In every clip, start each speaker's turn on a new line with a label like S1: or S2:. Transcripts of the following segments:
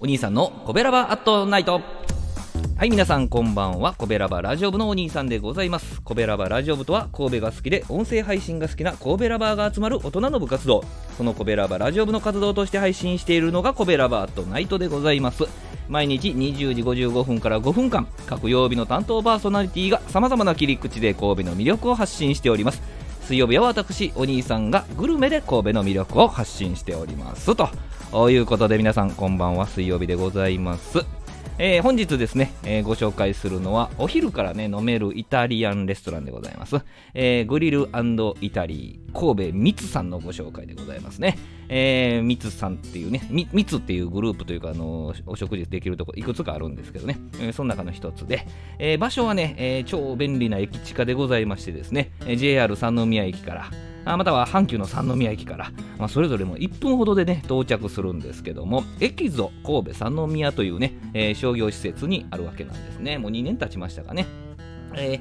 S1: お兄さんのコベラバーアットナイト。はい皆さんこんばんは。コベラバラジオ部のお兄さんでございます。コベラバラジオ部とは神戸が好きで音声配信が好きな神戸ラバーが集まる大人の部活動。そのコベラバラジオ部の活動として配信しているのがコベラバーアットナイトでございます。毎日20時55分から5分間各曜日の担当パーソナリティがさまざまな切り口で神戸の魅力を発信しております。水曜日は私お兄さんがグルメで神戸の魅力を発信しておりますと。いうことで皆さんこんばんは。水曜日でございます。えー、本日ですね、えー、ご紹介するのはお昼からね飲めるイタリアンレストランでございます、えー、グリルイタリー神戸ミツさんのご紹介でございますね、えー、さんっていうねミツっていうグループというか、あのお食事できるとこいくつかあるんですけどね、えー、その中の一つで、えー、場所はね、えー、超便利な駅地下でございましてですね、JR 三宮駅からあまたは阪急の三宮駅から、まあ、それぞれも1分ほどでね到着するんですけどもエキゾ神戸三宮というね、えー、商業施設にあるわけなんですねもう2年経ちましたかねえ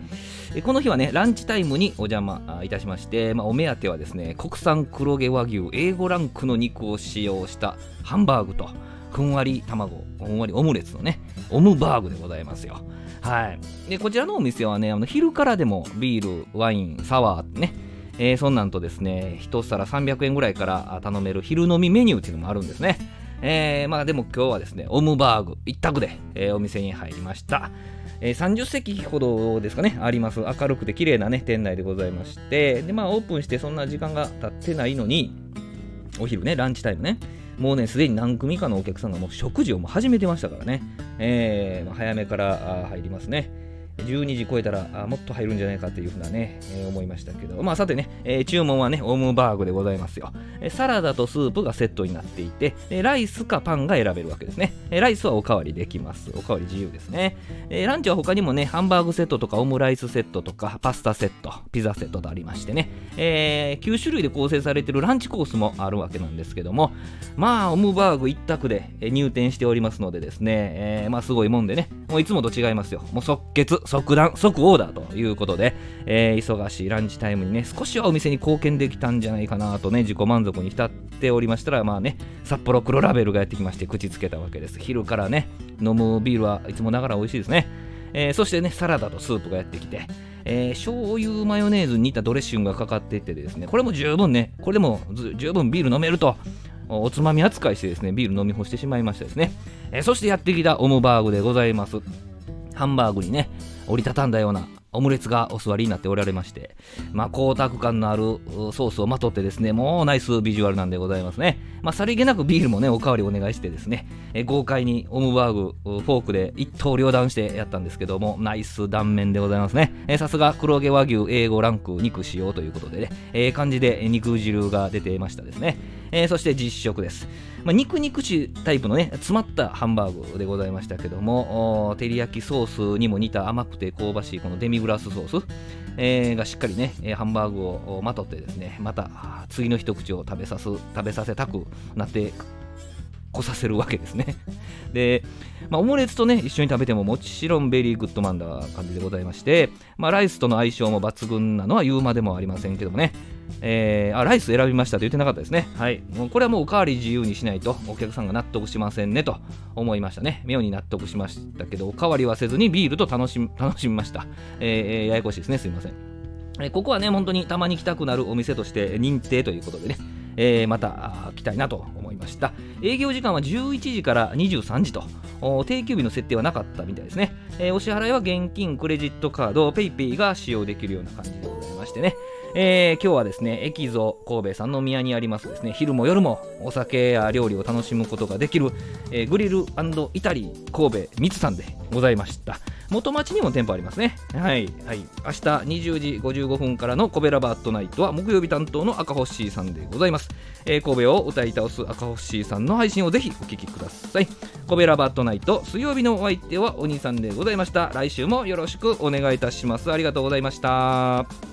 S1: ー、この日はね、ランチタイムにお邪魔いたしまして、まあ、お目当てはですね、国産黒毛和牛 A5 ランクの肉を使用したハンバーグと、ふんわり卵、ふんわりオムレツのね、オムバーグでございますよ。はい。で、こちらのお店はね、あの昼からでもビール、ワイン、サワーね、えー、そんなんとですね、一皿300円ぐらいから頼める昼飲みメニューっていうのもあるんですね。えー、まあでも今日はですね、オムバーグ一択で、えー、お店に入りました。えー、30席ほどですかね、あります。明るくて綺麗なね、店内でございまして、で、まあオープンしてそんな時間が経ってないのに、お昼ね、ランチタイムね、もうね、すでに何組かのお客さんがもう食事をもう始めてましたからね、えー、ま、早めから入りますね。12時超えたらあもっと入るんじゃないかというふうなね、えー、思いましたけど、まあさてね、えー、注文はね、オムバーグでございますよ、えー、サラダとスープがセットになっていて、えライスかパンが選べるわけですね、えライスはおかわりできます。おかわり自由ですね、えランチは他にもね、ハンバーグセットとかオムライスセットとかパスタセット、ピザセットとありましてね、え9種類で構成されているランチコースもあるわけなんですけども、まあオムバーグ一択で入店しておりますのでですね、えまあすごいもんでね、もういつもと違いますよ。もう即決、即断、即オーダーということで、えー、忙しいランチタイムにね、少しはお店に貢献できたんじゃないかなとね、自己満足に浸っておりましたら、まあね、札幌黒ラベルがやってきまして、口つけたわけです。昼からね、飲むビールはいつもながら美味しいですね。えー、そしてね、サラダとスープがやってきて、えー、醤油マヨネーズに似たドレッシングがかかっていてですね、これも十分ね、これでも十分ビール飲めると、おつまみ扱いしてですね、ビール飲み干してしまいましたですね。えー、そしてやってきたオムバーグでございます。ハンバーグにね、折りたたんだようなオムレツがお座りになっておられまして、まあ、光沢感のあるソースをまとってですね、もうナイスビジュアルなんでございますね。まあ、さりげなくビールもね、おかわりお願いしてですね、え豪快にオムバーグ、フォークで一刀両断してやったんですけども、ナイス断面でございますね。えさすが黒毛和牛 A5 ランク肉使用ということでね、ええー、感じで肉汁が出てましたですね。えー、そして実食です。まあ、肉肉しタイプのね、詰まったハンバーグでございましたけども、照り焼きソースにも似た甘くて香ばしいこのデミグラスソース、えー、がしっかりね、ハンバーグをまとってですね、また次の一口を食べさす、食べさせたくなってこさせるわけですね。で、まあ、オムレツとね、一緒に食べてももちろんベリーグッドマンな感じでございまして、まあ、ライスとの相性も抜群なのは言うまでもありませんけどもね、えー、あ、ライス選びましたと言ってなかったですね。はい。もうこれはもうおかわり自由にしないとお客さんが納得しませんねと思いましたね。妙に納得しましたけど、おかわりはせずにビールと楽し楽しみました。えー、ややこしいですね。すいません。えー、ここはね、本当にたまに来たくなるお店として認定ということでね、えー、また来たいなと思いました営業時間は11時から23時と定休日の設定はなかったみたいですね、えー、お支払いは現金クレジットカード PayPay が使用できるような感じでございましてねえー、今日はですね、エキゾ神戸三宮にありますですね、昼も夜もお酒や料理を楽しむことができる、えー、グリルイタリー神戸三つさんでございました。元町にも店舗ありますね。はい。はい。明日20時55分からのコベラバットナイトは木曜日担当の赤星さんでございます。えー、神戸を歌い倒す赤星さんの配信をぜひお聞きください。コベラバットナイト水曜日のお相手はお兄さんでございました。来週もよろしくお願いいたします。ありがとうございました。